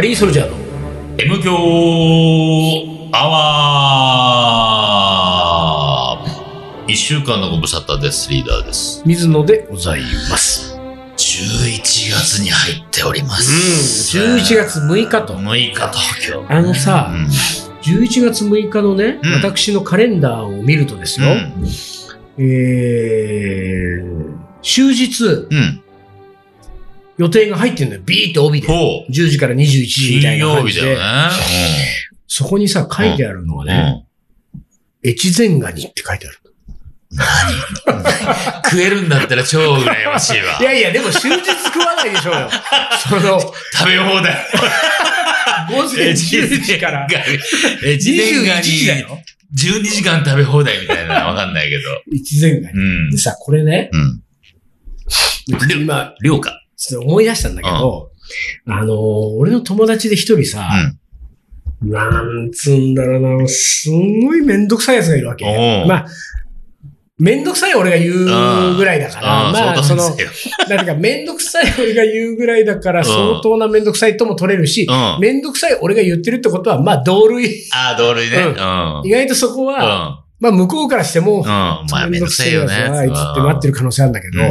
カリーソルジャーの M 強アワー一週間のご無沙汰です。リーダーです。水野でございます。11月に入っております。うん、11月6日と。6日と今日。あのさう、ん。11月6日のね、うん私のカレンダーを見るとですよ、えー、終日うん。うん。予定が入ってるのよ。ビーって帯で。ほう。10時から21時みた金いな感じで。曜日だよね。そこにさ、書いてあるのはうん。ね、越前ガニって書いてある。食えるんだったら超羨ましいわ。いやいや、でも終日食わないでしょうよ。その、食べ放題。午前10時から越前ガ21時だニよ。12時間食べ放題みたいなわかんないけど。越前ガニ。うんで。さ、これね、うん。今、量か。ちょっと思い出したんだけど、あのー俺の友達で一人さ、うん。なんつうんだろうな、すんごいめんどくさい奴がいるわけ。まあ、めんどくさい俺が言うぐらいだから、ああ、まあ、そのなん、か、めんどくさい俺が言うぐらいだから、うん相当なめんどくさいとも取れるし、うん。めんどくさい俺が言ってるってことは、まあ、同類。ああ、同類ね。ううんん。意外とそこは、まあ、向こうからしても、うん。まあ、めんどくさいよね。あいつって待ってる可能性あるんだけど、うん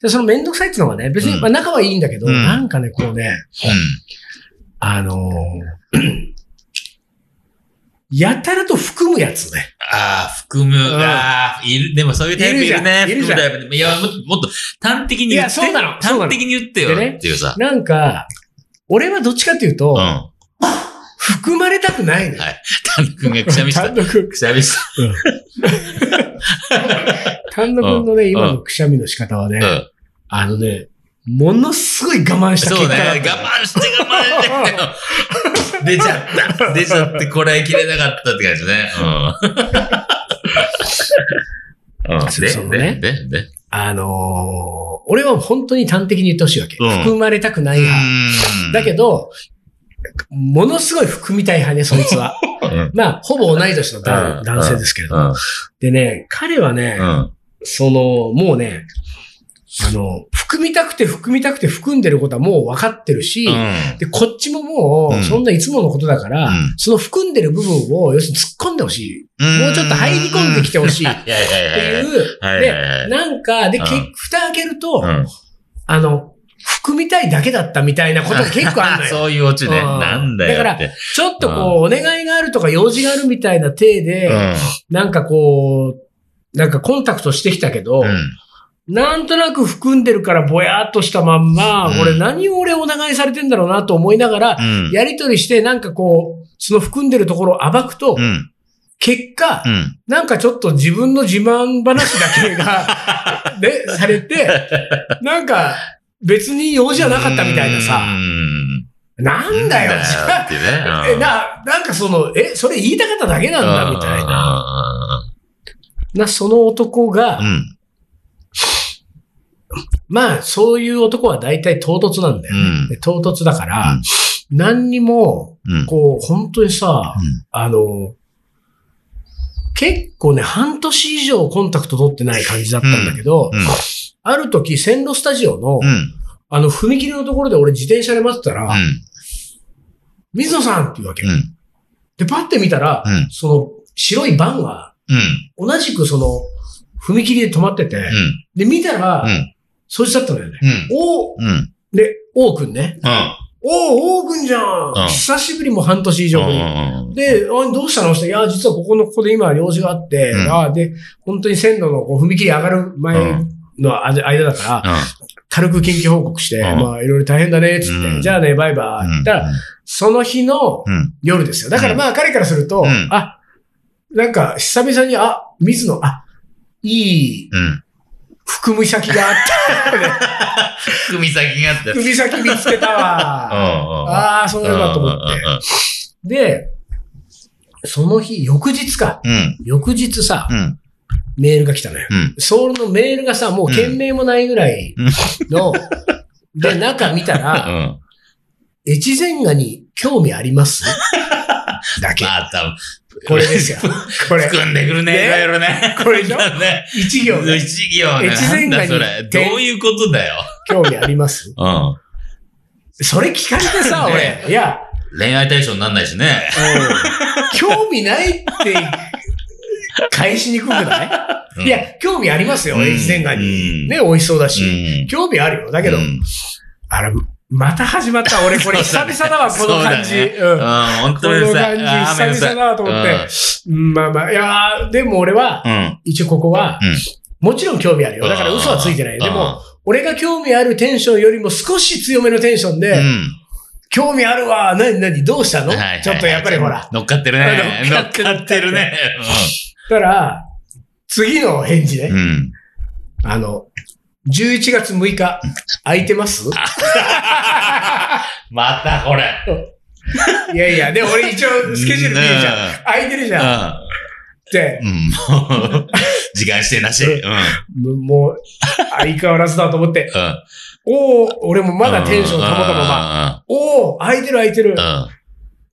でそのめんどくさいっていうのはね、別に、うんまあ仲はいいんだけど、うんなんかね、こうね、あのー やたらと含むやつね。ああ、含む。んああ、いる。でもそういうタイプいるね。いるじゃん含むタイプ。いや、もっともっと端的に言って。いやそうなの端的に言ってよ。でねっていうさ。なんか、俺はどっちかっていうと、うん。は含まれたくないのよ。い。丹野くんがくしゃみした 単。独、くしゃみした。単独のね、うん今のくしゃみの仕方はね、うん。あのね、ものすごい我慢したそうね。結果だった我慢して我慢して。出ちゃった。出ちゃってこらえきれなかったって感じね。うん。うん。で、そうねで、で、で。あのー俺は本当に端的に言ってほしいわけ。うん含まれたくない派。だけど、ものすごい含みたい派ね、そいつは。うん。まあ、ほぼ同い年の男うん男性ですけれども。うん。でね、彼はね、うん。その、もうね、あの、含みたくて含みたくて含んでることはもう分かってるし、で、こっちももうんう、そんないつものことだから、うんその含んでる部分を、要するに突っ込んでほしい。うん。もうちょっと入り込んできてほしいってやいう。で、なんか、で、蓋開けると、うん。あの、含みたいだけだったみたいなことが結構あるのよ。そういうオチね。うんなんだよって。ちょっとこう、お願いがあるとか用事があるみたいな体で、なんかこう、なんかコンタクトしてきたけど、うん。なんとなく含んでるからぼやっとしたまんま、うん俺何を俺お願いされてんだろうなと思いながら、うん。やりとりしてなんかこう、その含んでるところを暴くと、うん。結果、うん。なんかちょっと自分の自慢話だけが、ね、されて、なんか別に用事はなかったみたいなうさ、ん。なんだよ、ってね。え、な、なんかその、え、それ言いたかっただけなんだ、みたいな。な。な、その男がう、ん。まあ、そういう男は大体唐突なんだよ。うんで唐突だから、うん何にも、うん。こう、本当にさ、うんあの、結構ね、半年以上コンタクト取ってない感じだったんだけど、うん。ある時、線路スタジオの、うん。あの、踏切のところで俺自転車で待ってたら、うん。水野さんっていうわけ。うん。で、パッて見たら、うんその、白いバンが、うん。同じくその、踏切で止まってて、うん。で、見たら、うん。そいつだったのよね。うん。おーうん。で、王くんね。うん。おー、王くんじゃん、うん久しぶりも半年以上ぶり。うん。で、あどうしたの？いや、実はここの、ここで今用事があって、うんあで、本当に線路のこう踏切上がる前のあ間だから、軽く緊急報告して、うんまあ、いろいろ大変だね、つって、うんじゃあね、バイバイ。って言ったら、その日のうん。夜ですよ。だからまあ、彼からすると、うんあ、なんか、久々に、あ、水野、あ、いいうん。含み先があった。組み先があって。含み先見つけたわ。ああ、そうだと思って。で、その日、翌日か。うん。翌日さ、うん。メールが来たのよ。うん。そのメールがさ、もう件名もないぐらいの、で、中見たうら、ん。越前ガに興味あります？だけ。まあ、多分。これですよ。これ。含んでくるね、ねいろいろね。これでしょ？ね。一行ね。一行ね。越前ガにそれ。どういうことだよ。興味あります？うん。それ聞かれてさ、ね俺、いや、恋愛対象になんないしね。うん興味ないって、返しにくくない、うんいや、興味ありますよ、うん越前ガニ。うんね、美味しそうだし。うん興味あるよ。だけど、うんあれ、また始まった。俺、これ久々だわ、この感じ。うん。本こ当にさの感じ、久々だわと思って。うんまあまあ、いやーでも俺は、うん。一応ここは、うんもちろん興味あるよ。だから嘘はついてない。でも、、俺が興味あるテンションよりも少し強めのテンションで、うん。興味あるわ、なになに、どうしたの、はいはいはいちょっとやっぱりほら。乗っかってるね。乗っかってるね。だから、次の返事ね。うん。うん。あの、11月6日、空いてます？またこれ。いやいや、でも俺一応スケジュール見るじゃん。空いてるじゃん。って、うん。うん。もう、時間指定なし。うん。もう、相変わらずだと思って、うん。おお俺もまだテンション保ったまま、おお空いてる空いてる。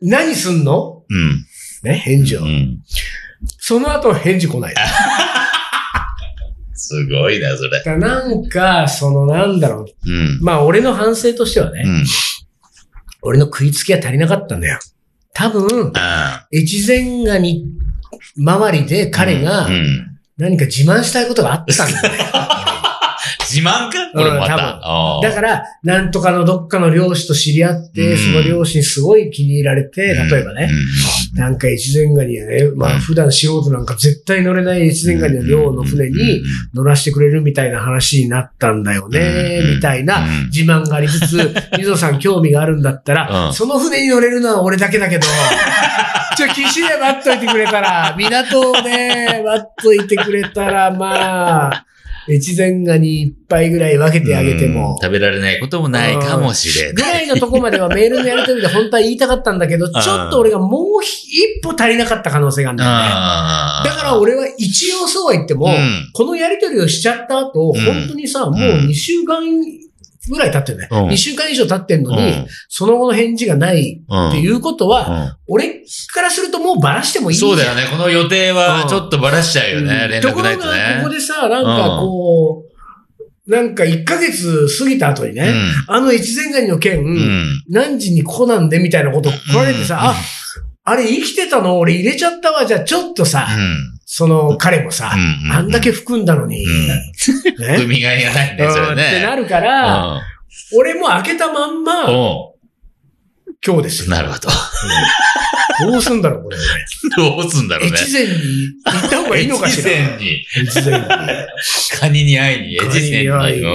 何すんの？うん。ね、返事をう。ん。その後返事来ない。すごいな、それ。らなんか、そのなんだろう。うん。まあ俺の反省としてはね、うん。俺の食いつきが足りなかったんだよ。多分、あ越前ガニ周りで彼がうん。何か自慢したいことがあったんだよ。自慢か？これまた。あだから、なんとかのどっかの漁師と知り合って、うん。その漁師にすごい気に入られて、例えばね、なんか越前ガニやね、まうん。あ普段素人なんか絶対乗れない越前ガニの漁の船に乗らせてくれるみたいな話になったんだよね、うん。みたいなうん。自慢がありつつ、水野さん興味があるんだったら、うん。その船に乗れるのは俺だけだけど、ちょ、岸で待っといてくれたら、港をね、待っといてくれたら、まあ、越前ガニ一杯ぐらい分けてあげてうんも。食べられないこともないかもしれぐない。らいのとこまではメールのやり取りで本当は言いたかったんだけど、ちょっと俺がもう一歩足りなかった可能性があるんだよね。だから俺は一応そうは言っても、うんこのやり取りをしちゃった後、うん本当にさ、もう2週間ぐらい経ってるね。うん2週間以上経ってんのに、うんその後の返事がないうんっていうことは、うん俺からするともうバラしてもいいそうだよね。この予定はちょっとばらしちゃうよね。うん連ところが、絡ないとね。ここでさ、なんかこう、なんか1ヶ月過ぎた後にね、あの越前ガニの件。何時にここなんでみたいなこと来られてさ、うんあ、あれ生きてたの？俺入れちゃったわ。じゃあちょっとさ、うん。その彼もさ、うんあんだけ含んだのに、うん。ね。踏みがいがないね、それうんってなね。るから、俺も開けたまんうん。ま、お今日ですよ。なるほど。どうすんだろう、これ。どうすんだろうね。越前に行った方がいいのかしら。越前に。越前に。カニに会いに、越前に会いに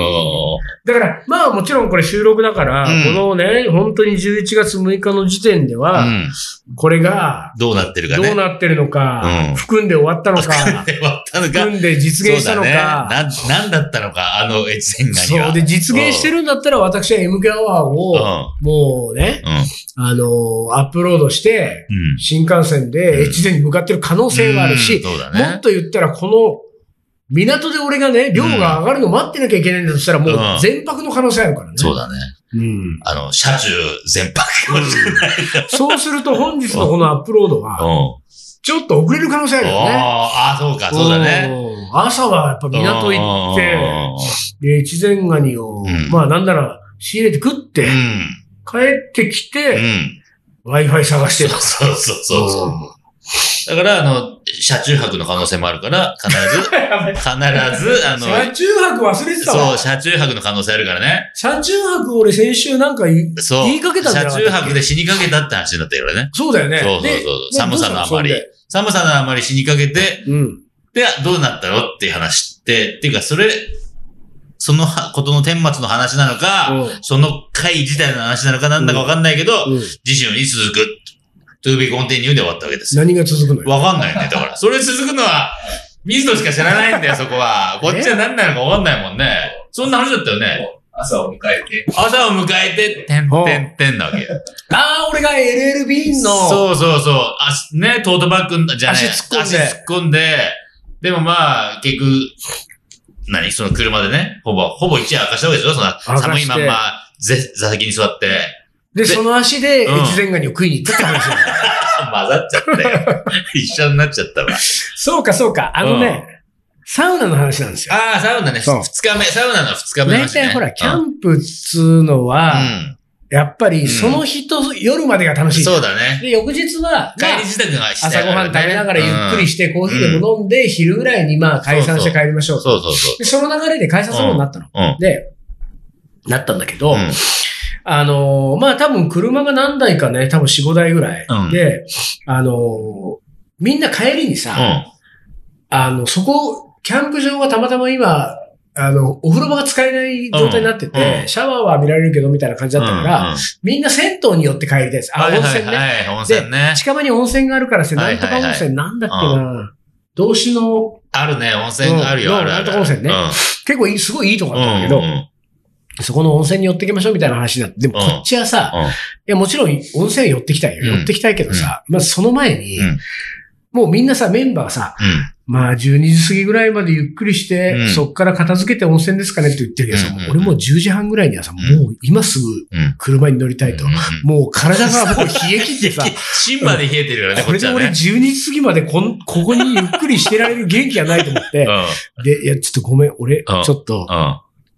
だから、まあもちろんこれ収録だから、うんこのね、本当に11月6日の時点でーは、うん。これがどうなってるかどね。うなってるのか、うん含んで終わったのか、終わったのか。含んで実現したのか、だね。な、なんだったのか、あの越前ガニは。そうで、実現してるんだったら私は MK アワーうん。を、もうね、うん。あのアップロードして、うん。新幹線で越前に向かってる可能性があるし、もっね。と言ったらこの、港で俺がね、量が上がるの待ってなきゃいけないんだとしたら、もううん全泊の可能性あるからね。そうだね。うん。あの、車中全泊。そうすると本日のこのアップロードうん。は、ちょっと遅れる可能性あるよね。ああ、そうか、そうだね。うん。朝はやっぱ港行って、で、越前ガニを、うんまあなんなら仕入れて食って、うん。帰ってきうて、ん。Wi-Fi 探してそうそうそうそうそう。だから、あの、車中泊の可能性もあるから、必ず、必ず、あの、車中泊忘れてたそう、わ。車中泊の可能性あるからね。車中泊俺先週なんか言いかけたんじゃなかったっけ車中泊で死にかけたって話になったよね。そうだよね。そうそうでそう。寒さのあまり。寒さのあまり死にかけて、うん。で、どうなったの？っていう話って、っていうか、それ、そのはことの顛末の話なのか、うんその回自体の話なのかなんだかわかんないけど、うん次週に続く、to be continue で終わったわけですよ。何が続くのよ？わかんないよね。だから、それ続くのは、水野しか知らないんだよ、そこは。こっちは何なのかわかんないもんね。そんな話だったよね。朝を迎えて、朝を迎えて、てんてんてんなわけよ。ああ、俺が LLB の、そうそうそう。あね、トートバッグじゃね足突っ込んで足突っ込んで、でもまあ、結局、何？その車でね、ほぼ、ほぼ一夜明かしたわけでしょ？その寒いまんま、ぜ座席に座って、で、その足でうん越前ガニを食いに行ったって話だよ。混ざっちゃったよ。一緒になっちゃったわ。そうか、そうか。あのね、サウナの話なんですよ。ああ、サウナね。二日目、サウナの二日目の大。体ほら、キャンプっつうのは、うん。やっぱりその日と夜までが楽しい。そうだね。で、翌日は、帰りまあ自宅がした朝ごはん食べながらゆっくりしして、コーヒーでも飲んで、昼ぐらいにまあ解散して帰りましょうと。そうそうそで、その流れで解散するようになったの。う。うん。で、なったんだけど、うんあのーまあ多分車が何台かね、多分4、5台ぐらい。うんで、あのーみんな帰りにさ、うん。あの、そこ、キャンプ場がたまたま今、あの、お風呂場が使えない状態になってて、うん。うん。シャワーは浴びられるけどみたいな感じだったから、うんうんみんな銭湯によって帰りたいです。あ、はい温泉ね。はいはい、温泉ね。近場に温泉があるからさ、はないんとか温はい。はい泉なんだっけな、動詞の、あるね、温泉あるよ、うん。あるある。なんとか温泉ね。結構いい、すごいいいとこうん。だったんだけど、うんうんそこの温泉に寄ってきましょうみたいな話になって、でもこっちはさ、うん。いやもちろん温泉寄ってきたいよ。うん。寄ってきたいけどさ、まずその前に、うん。もうみんなさ、メンバーがさ、まあ12時過ぎぐらいまでゆっくりして、うん。そっから片付けて温泉ですかねって言ってるけどさ、うんうん。うん俺もう10時半ぐらいにはさ、ん。もう今すぐ。車に乗りたいと。うんもう体がもう冷え切ってさ、芯まで冷えてるからね、これで俺こっちはね。12時過ぎまでこん、ここにゆっくりしてられる元気がないと思って、で、いや、ちょっとごめん、俺、うん。ちょっと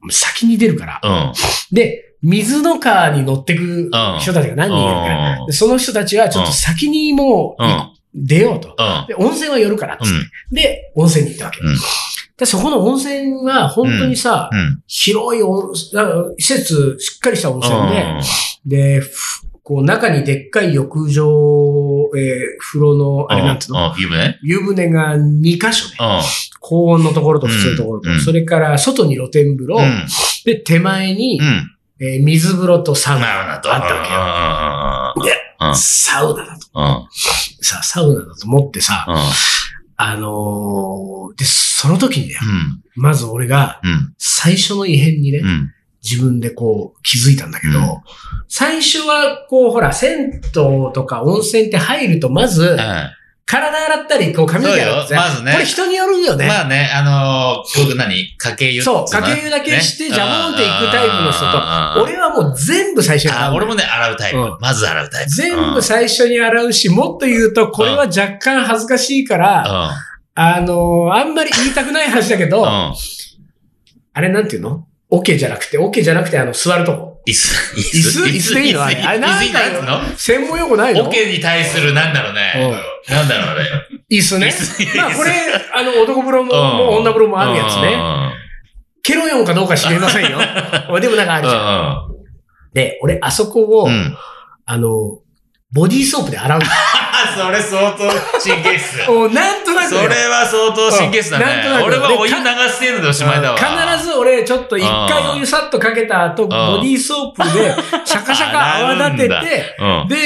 う、ん。先に出るから。で、水の川に乗ってく人たちが何人いるか。その人たちはちょっと先にもう、うん出ようと。うん。で、温泉は寄るからっつって、で、温泉に行ったわけ。うん。で、そこの温泉は本当にさ、うん。広い温施設、しっかりした温泉で、で、ふこう中にでっかい浴場、えー風呂の、あれなんつうの、うん。湯船？湯船が2箇所ね。うん。高温のところと普通のところと、うん。それから外に露天風呂、うん。で、手前に、うん。えー水風呂とサウナなるほど。あったわけよ。で、うんサウナだと。うん。うん。さ、サウナだと思ってさ、うん。あのーで、その時にね、うん。まず俺がうん。最初の異変にね、うん。自分でこう気づいたんだけど、うん最初はこうほら、銭湯とか温泉って入るとまず、体洗ったり、こう髪の毛洗ってそうよまずねこれ人によるよね。まあね、あのー、僕何？かけ湯そう、っつの？かけ湯だけして、ねジャボンっていくタイプの人と、うん俺はもう全部最初に洗う俺もね、洗うタイプうん。まず洗うタイプ。全部最初に洗うし、もっと言うと、これは若干恥ずかしいから、あのーあんまり言いたくない話だけど、うん。うん。あれなんていうの？オケじゃなくて、オケじゃなくて、あの、座るとこ。椅子。椅椅子椅子でいいの？あれあれなんだ専門用語ないの？オケに対する、なんだろうね。なんだろうあれ。椅子ね。まあこれ、あの、男風呂も、女風呂もあるやつね。ケロヨンかどうか知りませんよ。でもなんかあるじゃん。で、俺、あそこを。あの、ボディーソープで洗うんだ。あ、それ相当神経質。もうなんとなくそね、れは相当神経質だね。く俺はお湯流す程度でおしまいだわ。必ず俺、ちょっと一回お湯さっとかけた後、ボディーソープで、シャカシャカ 泡立てて、うん。で、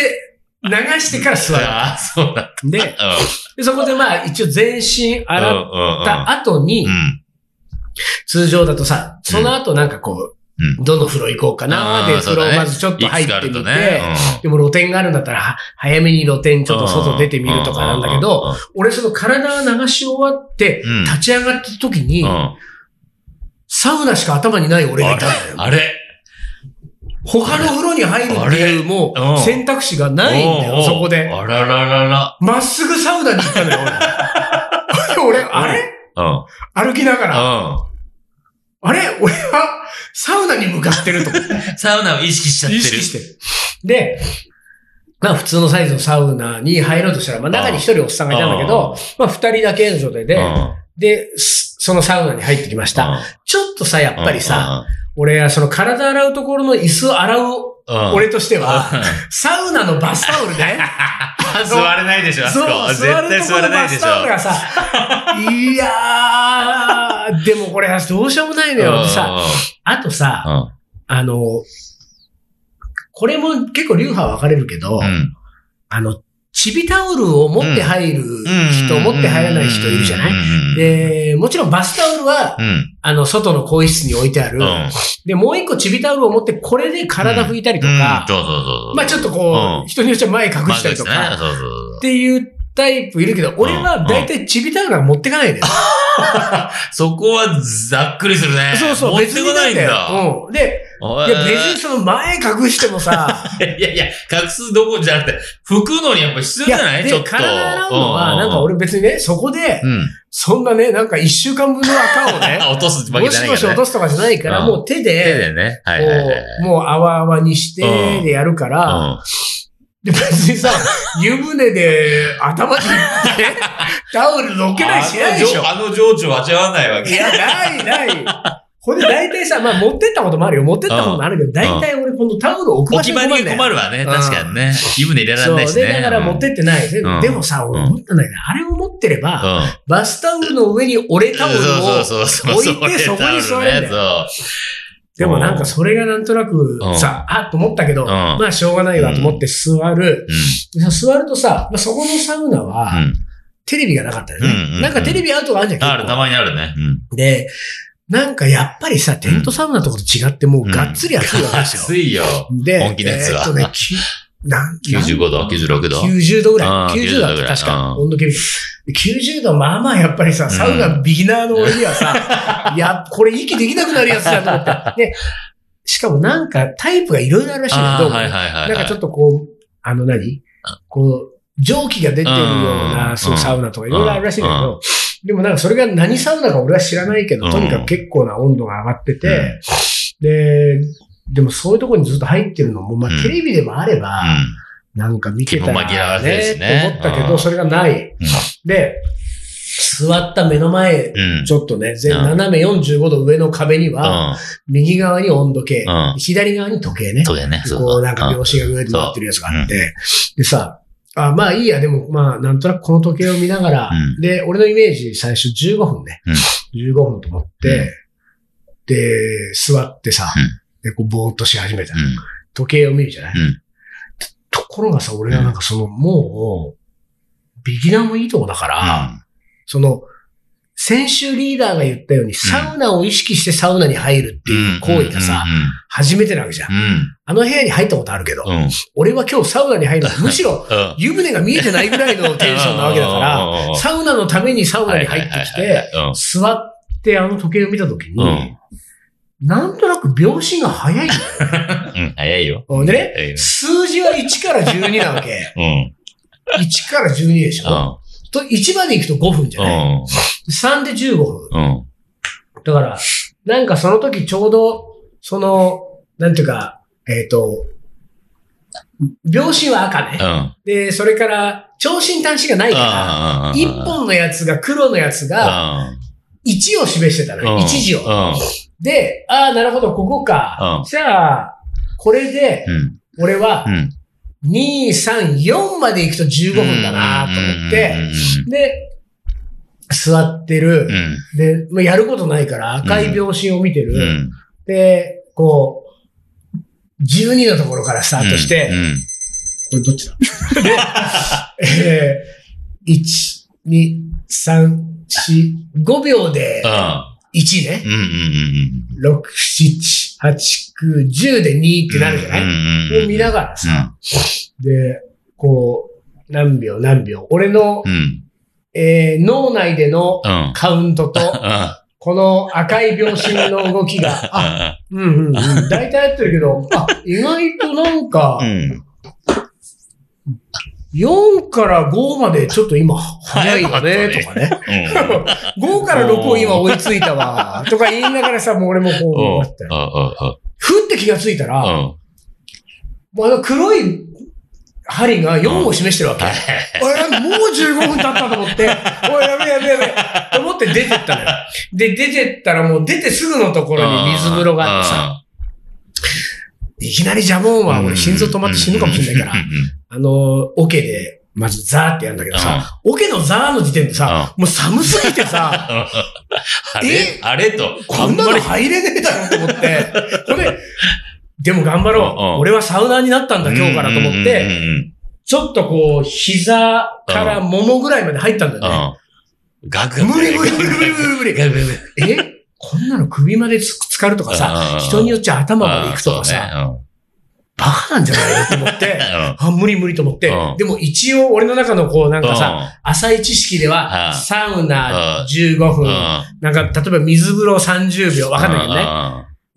流してから座る。あ、そうだ。で、でそこでまあ一応全身洗っった後にう、ん。通常だとさ、その後なんかこう、うん。どの風呂行こうかなで、風呂まずちょっと入ってみて、いくつかあるとねでも露天があるんだったら、は早めに露天ちょっと外出てみるとかなんだけど、、俺その体を流し終わってうん、立ち上がった時にうん。う、んサウナしか頭にない俺がいたんだよ。あれ他の風呂に入るっていうもあれ？うんう選択肢がないんだよ、そこで。あらららら。まっすぐサウナに行ったのよ、俺。俺、あれ？うん。歩きながら、うあれ？俺はサウナに向かってると思って。ん。サウナを意識しちゃってる。意識してる。で、まあ普通のサイズのサウナに入ろうとしたら、まあ中に一人おっさんがいたんだけど、まあ二人だけの状態で、うんで、すそのサウナに入ってきました。ちょっとさ、やっぱりさ、、う俺はその体洗うところの椅子を洗う俺としては、うんサウナのバスタオルね。座れないでしょ、あそこ。絶座る対座ところのれないでしょ。バスタオルがさ、いやー、でもこれはどうしようもないのよ。でさ、あとさ、うんあの、これも結構流派分かれるけど、うん。あの、チビタオルを持って入る人、うん持って入らない人いるじゃない？うんで、もちろんバスタオルは、うん。あの、外の更衣室に置いてある。うん。で、もう一個チビタオルを持って、これで体拭いたりとか、そうそうそうそう。まあちょっとこう、うん人によっては前隠したりとか、まあですねそうそうっていうタイプいるけど、俺は大体チビタオルは持ってかないで。そこはざっくりするね。そうそう、持って別にこないんだ。よ。うん。で、いや別にその前隠してもさ、いやいや、隠すどころじゃなくて、拭くのにやっぱ必要じゃない？でちょっと。体洗うのは、うんなんか俺別にね、そこで、うん。そんなね、なんか一週間分の赤をね、落とすわけもしじゃないから、ね。もし落とすとかじゃないから、うんもう手手で、でね。はいはいはい。こう、もう泡々にして、でやるから、うんで別にさ、湯船で頭に行って、タオル乗っけたりしないでしょ。あの情緒味わわないわけ。いや、ない、ない。ほんで大体さ、まあ持ってったこともあるよ。持ってったこともあるけど、大体俺このタオルを置く場所に困るんだよ困るわね。うん確かにね。湯船入れられ。ないしね。で、だから持ってってない。でもさ、俺思ったんだけど、あれを持ってれば、うん。バスタオルの上に折れタオルを。置いてそこに座れんだよよ。でもなんかそれがなんとなくうんさ、あっと思ったけど、んまあしょうがないわと思って座る。座るとさ、まあそこのサウナうは。テレビがなかったよね。なんかテレビアウトがあるじゃん。ある、たまにあるね。うん。で、なんかやっぱりさ、テントサウナとかと違ってもうがっつり暑いわけですよ。暑いよ。で、本気のやつはえーっとね、きなん95度、96度。90度ぐらい。あー90度だ90度ぐらいった、確か。うん温度計見て90度、まあまあやっぱりさ、サウナビギナーの俺にはさ、い や、これ息できなくなるやつだと思って。で、しかもなんかタイプがいろいろあるらしいけど、はいはいはい。なんかちょっとこう、あの何？こう、蒸気が出てるよううん。な、そうサウナとかいろいろあるらしいんだけど、でもなんかそれが何サウナか俺は知らないけど、うん。とにかく結構な温度が上がってて、で、でもそういうところにずっと入ってるのも、まあうん。テレビでもあれば、なんか見てたらね、ねと思ったけど、うんそれがない。で、座った目の前、うん。うん。ちょっとね、斜め45度上の壁には、うん。右側に温度計、うん左側に時計ね。そうだよね。こうなんか拍子が上で回ってるやつがあって、でさ、あ、まあいいや、でもまあなんとなくこの時計を見ながら、うんで、俺のイメージ最初15分ね。15分と思って、で、座ってさ、うんで、こうぼーっとし始めた。うん。時計を見るじゃない、うんところがさ、俺はなんかその、もう、ビギナーもいいとこだから、その、先週リーダーが言ったように、サウナを意識してサウナに入るっていう行為がさ、初めてなわけじゃん。うん。うん。あの部屋に入ったことあるけど、うん。うん。俺は今日サウナに入るの、むしろうん。湯船が見えてないぐらいのテンションなわけだから、サウナのためにサウナに入ってきて、うん。座ってあの時計を見た時に、うんなんとなく秒針が早い。うん。早いよ。でね、早いよ数字は1から12なわけ。うん。1から12でしうょ、ん。と ?1 まで行くと5分じゃない、うん。?3 で15分。うん。だから、なんかその時ちょうど、その、なんていうか、えっ、と、秒針は赤ね。うん。で、それから、長針短針がないから、うん。一本のやつが黒のやつが、1を示してたの、うん。1字を。うん。で、ああ、なるほど、ここか。うんじゃあ、これで、うん。俺はう、ん。2、3、4まで行くと15分だなと思って、で、座ってるう。ん。で、まあ、やることないから赤い秒針を見てる。うん。で、こう、12のところからスタートして、うん。これどっちだ？で、えー、1、2、3、4、5秒で1ね。うん。うん。6、7、8、9、10で2ってなるじゃない、いを見ながらさ、で、こう、何秒何秒。俺の、うん。えー脳内でのうん。カウントと、この赤い秒針の動きが、あ、うんうんうん。大体やってるけど、あ、意外となんかう、ん。4から5までちょっと今早いよね、とかね。5から6を今追いついたわ、とか言いながらさ、もう俺もこう、思っふって気がついたら、もうあの黒い針が4を示してるわけ。おい、もう15分経ったと思って、おい、やべやべやべ、と思って出てったのよ。で、出てったらもう出てすぐのところに水風呂があってさ、いきなりジャモンは俺心臓止まって死ぬかもしれないから、あの、オケで、まずザーってやるんだけどさ、オケのザーの時点でさ、もう寒すぎてさ、あれ？あれと。こんなの入れねえだろと思って、これ、でも頑張ろう。俺はサウナーになったんだ、今日からと思って、ちょっとこう、膝から桃ぐらいまで入ったんだよね。無理無理無理無理無理無理。え？こんなの首までつつかるとかさ、人によっちゃ頭まで行くとかさ、バカなんじゃないの？と思って、うん。あ、無理無理と思って。うん、でも一応俺の中のこうなんかさ、さ、浅い知識では、うん。サウナうん。15分、うん。なんか、例えば水風呂30秒、わかんないけどね。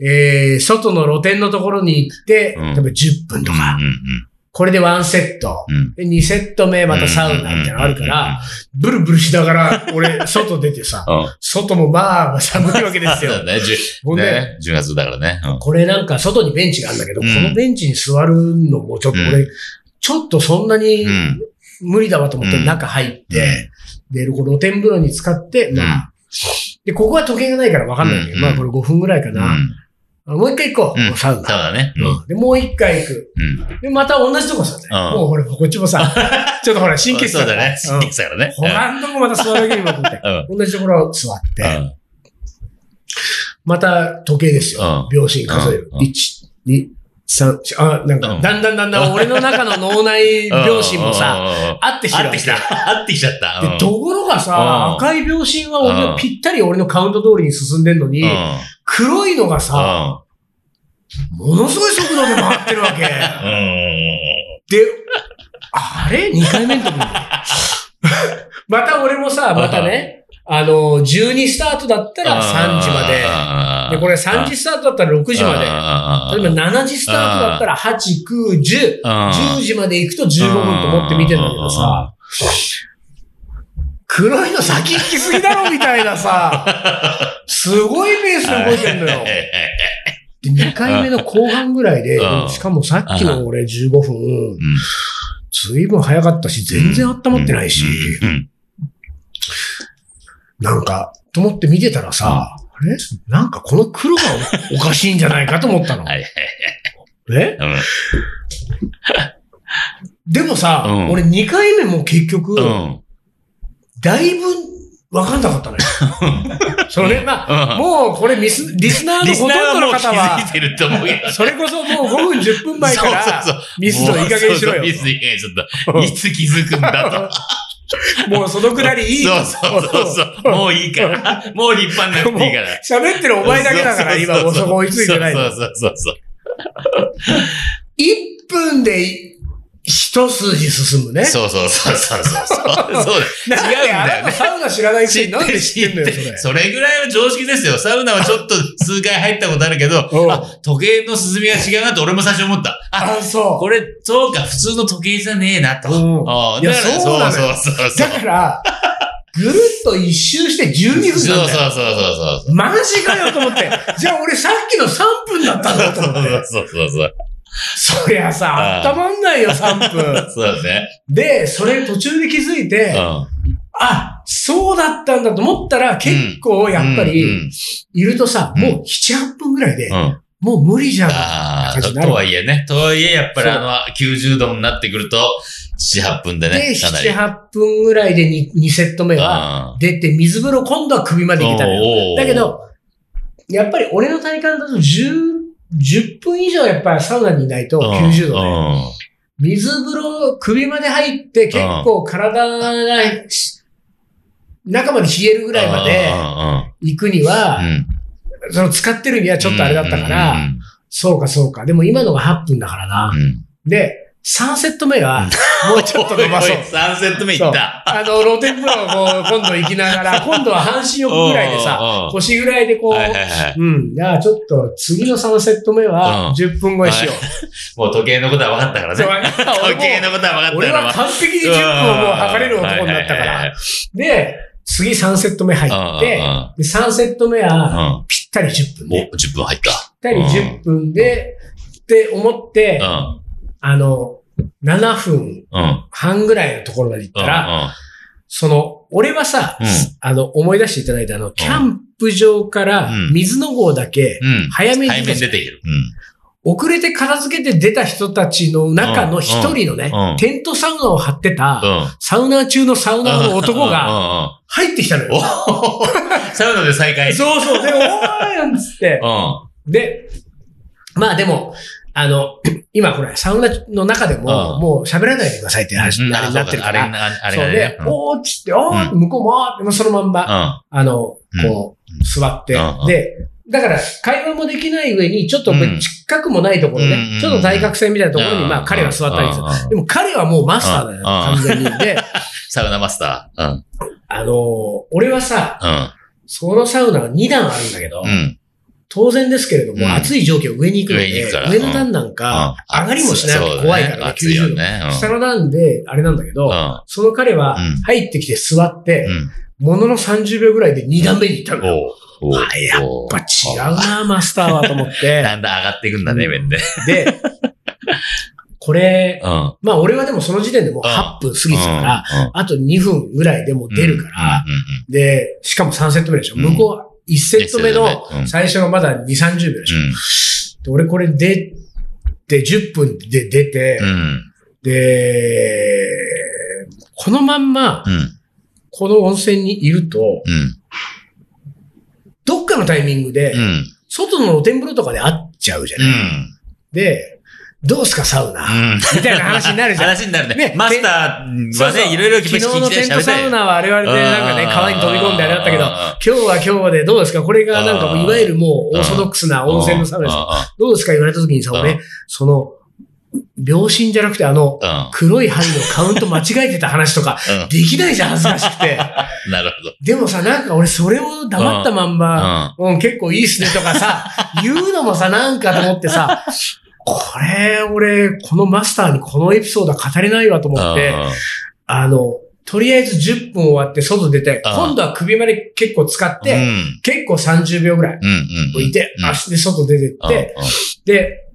えー、外の露店のところに行って、うん。例えば10分とか、これでワンセット。うん。で、2セット目またサウナみたいなのあるから、ブルブルしながら、俺、外出てさ、うん。外もまあ寒いわけですよそう。だ ね。じゅほんで、ね。10月だからね。うんこれなんか外にベンチがあるんだけど、うんこのベンチに座るのもちょっと俺、うんちょっとそんなにうん。無理だわと思ってうん中入って、で、露天風呂に使って、まあ、で、ここは時計がないからわかんないんだけど、うんまあこれ5分ぐらいかな。もう一回行こう、うんサウそうナ。だね。うん。うんで、もう一回行く。うん。で、また同じとこさ、うんもうほら、こっちもさ、ちょっとほら、神経質そうだね。うん神経質だからね。他のとこまた座るだけにもと思って。うん。同じところ座って、うん。また時計ですよ。うん秒針数える。うん1、2、3、4、あ、なんか、うんだんだんだんだん俺の中の脳内秒針もさ、さ、合ってきてるわけ合ってきた。合ってきちゃった。で、ところがうんさ、赤い秒針は俺ぴったり俺のカウント通りに進んでんのに。黒いのがさ、ものすごい速度で回ってるわけ。うん。で、あれ ?2 回目の時に。また俺もさ、またね、あの、12スタートだったら3時まで。で、これ3時スタートだったら6時まで。例えば7時スタートだったら8、9、10。10時まで行くと15分と思って見てんだけどさ、黒いの先行きすぎだろみたいなさ、すごいペースで動いてんのよ。で、2回目の後半ぐらいでう、ん。しかもさっきの俺15分、ずいぶん早かったし、全然温まってないし、うん。なんか、と思って見てたらさ、あれ？なんかこの黒がおかしいんじゃないかと思ったの。えはい。でもさ、うん。俺2回目も結局、うん。だいぶわかんなかったのよ。それね、まあ、うん。もうこれミス、リスナーのほとんどの方はづい、てると思うけど。それこそもう5分10分前から、ミスのいい加減にしろよミスのいい加減にしろと。いつ気づくんだと。もうそのくらいいいと。そうそうそうそう。もういいから。もう引っ張んなくていいから。喋ってるお前だけだから、今もうそこ追いついてないの。そうそうそうそう。1分で一筋進むね。そうそうそうそうそう。そう 違うんだよね。サウナ知らないくせになんで知ってんのよ、それ。それぐらいは常識ですよ。サウナはちょっと数回入ったことあるけど、うんあ、時計の進みが違うなと俺も最初思った。あ、あ、そこれ、そうか、普通の時計じゃねえなと。うんいやあだからそうそうそうそう。だから、ぐるっと一周して12分そうなんだよ。そうそうそうそう。マジかよと思って。じゃあ俺さっきの3分だったのと思って。そうそうそう。そりゃさ、うん温まんないよ、3分。そうだね。で、それ途中で気づいて、うん。あ、そうだったんだと思ったら、結構やっぱうんり、いるとさ、うんもう7、8分ぐらいでう、ん。もう無理じゃん。とはいえね。とはいえ、やっぱりあの、90度になってくると、7、8分でで、ね、かなり。7、8分ぐらいで 2, 2セット目はうん出て、水風呂今度は首まで行けただけ、ど、やっぱり俺の体感だと10、10分以上やっぱりサウナにいないと90度で、ね。水風呂首まで入って結構体が中まで冷えるぐらいまで行くには、その使ってるにはちょっとあれだったから、そうかそうか。でも今のが8分だからな。で、3セット目は、もうちょっと伸ばそう。3セット目いった。あの、露天風呂をこう、今度行きながら、今度は半身浴ぐらいでさうんうんうん、腰ぐらいでこう、はいはいはい。うん。じゃあちょっと次の3セット目うんは10分後にしよう。もう時計のことは分かったからね。時計のことは分かった俺から。は完璧に10分をもう測れる男になったから。で、次3セット目入って、で3セット目はぴったり10分で。お、10分入った。ぴったり10分で、って思ってう、ん。あの、7分うん。半ぐらいのところまで行ったら、その、俺はさ、うんあの、思い出していただいたあの、キャンプ場からうん水の号だけ。早めに早めに出ている。遅れて片付けて出た人たちの中の一人のねテントサウナを張ってた、うん。サウナー中のサウナーの男がが、入ってきたのおよ。サウナで再開。そうそう。で、おーいなんつってう。ん。で、まあでも、あの、今これ、サウナの中でも、うんもう喋らないでくださいって話になってるから。ああれそうがねで。、おーっつって、おー向こう回って、もうそのまんま、うん。あの、こう、座ってうん、で、だから、会話もできない上に、ちょっとうん近くもないところね、うんちょっと対角線みたいなところに、まあ彼は座ったりする。でも彼はもうマスターだよ、うん完全に。で、サウナマスター。うん。あのー俺はさ、うん。そのサウナが2段あるんだけど、うん。当然ですけれども、うん。暑い蒸気が上に行くので、上上の段なんか、うん。上がりもしないと怖いからね、暑いよ90度。下の段で、あれなんだけど、うん。その彼はうん。入ってきて座って、うん。ものの30秒ぐらいで2段目に行ったのやっぱ違うな、マスターはと思って。だんだん上がっていくんだね、うん。面で。で、これ、うん。まあ俺はでもその時点でもう8分過ぎてたから、うん、あと2分ぐらいでもう出るから、で、しかも3セット目でしょ。うん。向こうは1セット目の一セット目うん最初のまだ2、30秒でしょ。うんで俺これ出て、10分で出て、うん。で、このまんま、うん。この温泉にいると、うん。どっかのタイミングでう、ん。外の露天風呂とかで会っちゃうじゃうない。ん。で、どうすかサウナ、うん。みたいな話になるじゃん。話になるね。ねマスターはね、いろいろ昨日のテントサウナはあれはね、なんかね、川に飛び込んであれだったけど、今日は今日でどうですか？これがなんかもういわゆるもうオーソドックスな温泉のサウナです。どうですか？言われた時にさ、うん俺、その、秒針じゃなくてあの、黒い針のカウント間違えてた話とか、うん。できないじゃん、恥ずかしくて。なるほど。でもさ、なんか俺それを黙ったまんま、うん、結構いいっすねとかさ、言うのもさ、なんかと思ってさ、これ、俺、このマスターにこのエピソードは語れないわと思って、あの、とりあえず10分終わって外出て、うん今度は首まで結構使っうん。て、結構30秒ぐらい。置いて、うん足で外出てって、で、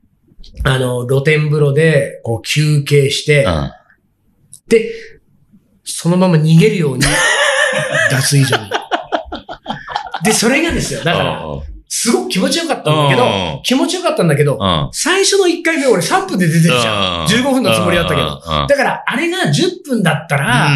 あの、露天風呂で、こう休憩してう、ん。で、そのまま逃げるように、脱衣所に。で、それがですよ。だから、すごく気持ちよかったんだけど、うん気持ちよかったんだけど、うん。最初の1回目俺3分で出てるじゃん。うん15分のつもりだったけど。ど。だから、あれが10分だったら、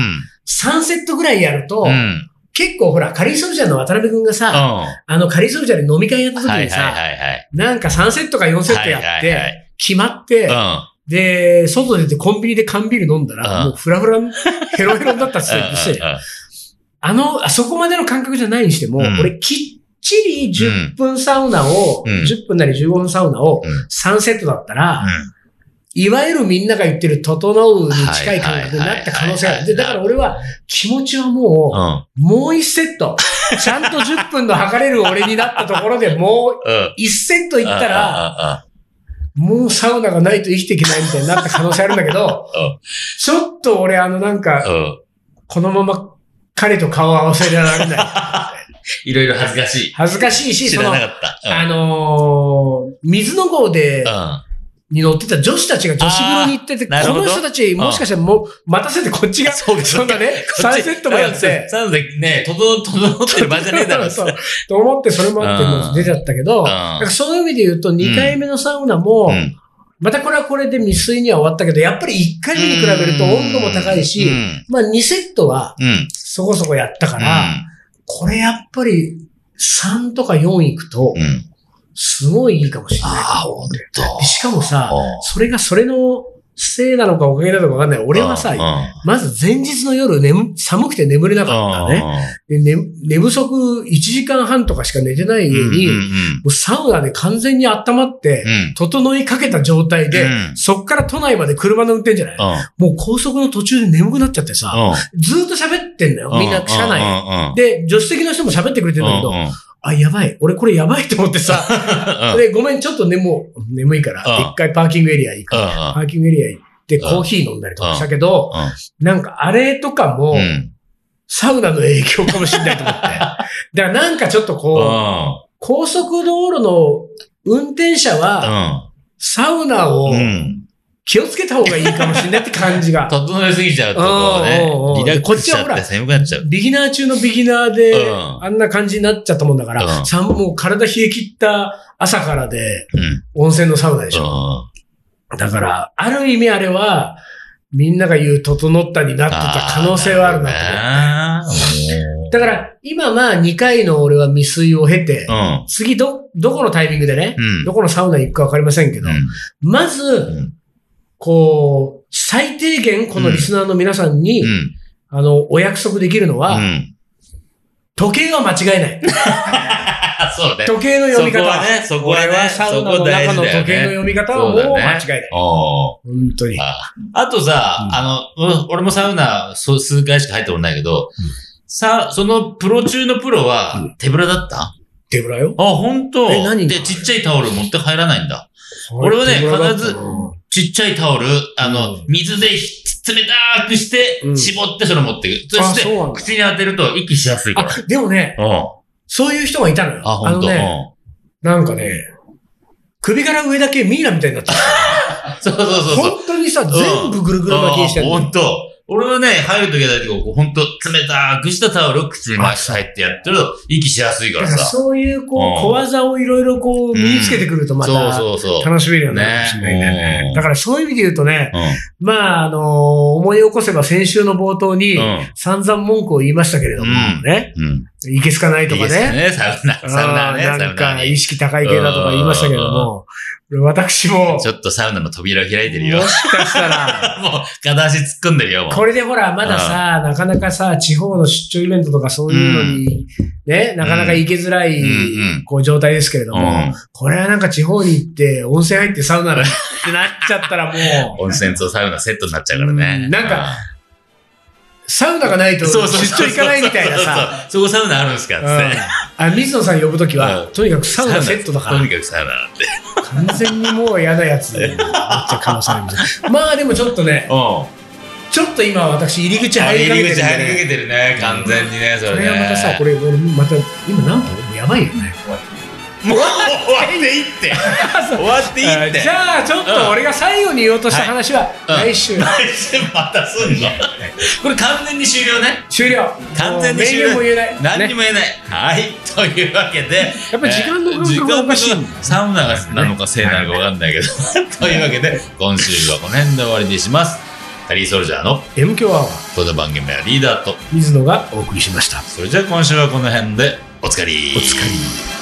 3セットぐらいやると、うん。うん。結構ほら、カリーソルジャーの渡辺くんがさ、はあのカリーソルジャーで飲み会やった時いはいにさ、はいはい。なんか3セットか4セットやっはいはいはて、決まって、うん。で、外出てコンビニで缶ビール飲んだら、うんもうフラフラ、ヘロヘロになったって言ってたじゃんあの、あそこまでの感覚じゃないにしても、うん俺きっちり10分サウナを、うん。10分なり15分サウナをうん。3セットだったら、いわゆるみんなが言ってる整うに近い感覚になった可能性がある。で、だから俺は気持ちはもう、もう1セット、ちゃんと10分の測れる俺になったところでもう1セットいったら、ら、もうサウナがないと生きていけないみたいになった可能性あるんだけど、ちょっと俺あのなんか、このまま彼と顔を合わせられない。いろいろ恥ずかしい。恥ずかしいし、その知らな、かった。あのー水の号で、うん。に乗ってた女子たちが女子風呂に行ってて、この人たち、もしかしたらもう、待たせてこっちが、そうかそんなね、3セットもやって、サウナ でね、整、整ってる場じゃねえだろ。そうと思ってそれもあって出ちゃったけど、なんかそういう意味で言うと、2回目のサウナも、うん。またこれはこれで未遂には終わったけど、やっぱり1回目に比べると温度も高いし、うん。まあ2セットはうん。そこそこやったから、これやっぱり3とか4いくとう、ん。すごいいいかもしれないああ、と思って。ほんしかもさ、うんそれがそれのせいなのかおかげなのかわかんない。俺はさ、まず前日の夜眠、寒くて眠れなかったね。で寝寝不足1時間半とかしか寝てない上に、もうサウナで完全に温まって、整いかけた状態で、そっから都内まで車の運転じゃない、もう高速の途中で眠くなっちゃってさ、ずーっと喋ってんだよ。みんな車内。で、助手席の人も喋ってくれてんだけど、あ、やばい。俺これやばいと思ってさ、で、ごめん、ちょっと眠、眠いから、うん。一回パーキングエリア行く。パーキングエリア行ってコーヒー飲んだりとかしたけど、なんかあれとかも、サウナの影響かもしれないと思って。だからなんかちょっとこう、高速道路の運転者は、サウナを気をつけた方がいいかもしれないって感じが。整えすぎちゃうとこうね、リラックスしちゃって寒くなっちゃう。ビギナー中のビギナーでう、んあんな感じになっちゃったもんだから、うんさもう体冷え切った朝からで、うん温泉のサウナでしょ。だから、ある意味あれは、みんなが言う整ったになってた可能性はあるなと思う。だから、今まあ2回の俺は未遂を経て、うん。次ど、どこのタイミングでね、うんどこのサウナに行くかわかりませんけど、まず、うん。こう、最低限このリスナーの皆さんに、うん。あの、お約束できるのは、うん。時計は間違いない。あ、そうね。時計の読み方そこはねそこはね俺はサウナの中の時計の読み方はもう間違いない。おー本当に。ああとさ、うんあの、うん俺もサウナ、数回しか入っておんないけど、さ、そのプロ中のプロうはん手ぶらだった、手ぶらよ。あ、本当え何？で、ちっちゃいタオル持って帰らないんだ。俺はね必ずちっちゃいタオル、あの、うん水でひ冷たくしてう、ん絞ってそれ持っていく。そして、口に当てると息しやすいから。あ、でもね、うん。そういう人がいたのよ。あ、本当、のね、なんかね、首から上だけミイラみたいになってる。うん。そうそうそうそう。本当にさ、全部ぐるぐる巻きにしてるの。本当。俺はね、入るときだけこう、ほんと冷たくしたタオルを口に回して入ってやってると、息しやすいかららさ。そういう、こう小技をいろいろこう、身につけてくるとまた。楽しめるようになるかもしれないんだよねね。だからそういう意味で言うとね、うまあ、あのー思い起こせば先週の冒頭に。散々文句を言いましたけれども、うんね。うん。いけすかないとかいいですね。ね。サウナ、サウナね、なんか、に意。識高い系だとか言いましたけれども、私も、ちょっとサウナの扉を開いてるよ。も。しかしたら、もう、片足突っ込んでるよ。これでほら、まださ、なかなかさ、地方の出張イベントとかそういうのに、ね、なかなか行けづらい、こう状態ですけれども、うん。これはなんか地方に行って、温泉入ってサウナだってなっちゃったらもう、温泉とサウナセットになっちゃうからね。うん。なんかサウナがないと出張行かないみたいなさ、そこサウナあるんですかつって。うんあ、水野さん呼ぶときは、うんとにかくサウナセットだからとに、かくサウナなんで。完全にもう嫌なやつに なっちゃう可能性あります。まあでもちょっとね、うん。ちょっっと今私入り口入りかけてるんで、入り口入りかけてるね、完全にね、それね。これはまたさ、これ、俺また、今何分やばいよね。もう終わっていいって。終わっていいって。じゃあ、ちょっと俺が最後に言おうとした話は、うん来週、来週またすんのこれ完全に終了ね。終了。完全に終了も言も言えない。ね何にも言えない。はい。というわけで。やっぱり時間の感覚がおかしい時間がサウナがなのかせいなのかわかんないけど。というわけで、今週はこの辺で終わりにします。カリーソルジャーの M 強アワー、この番組はリーダーと、水野がお送りしました。それじゃあ今週はこの辺でおつかり。お疲れ。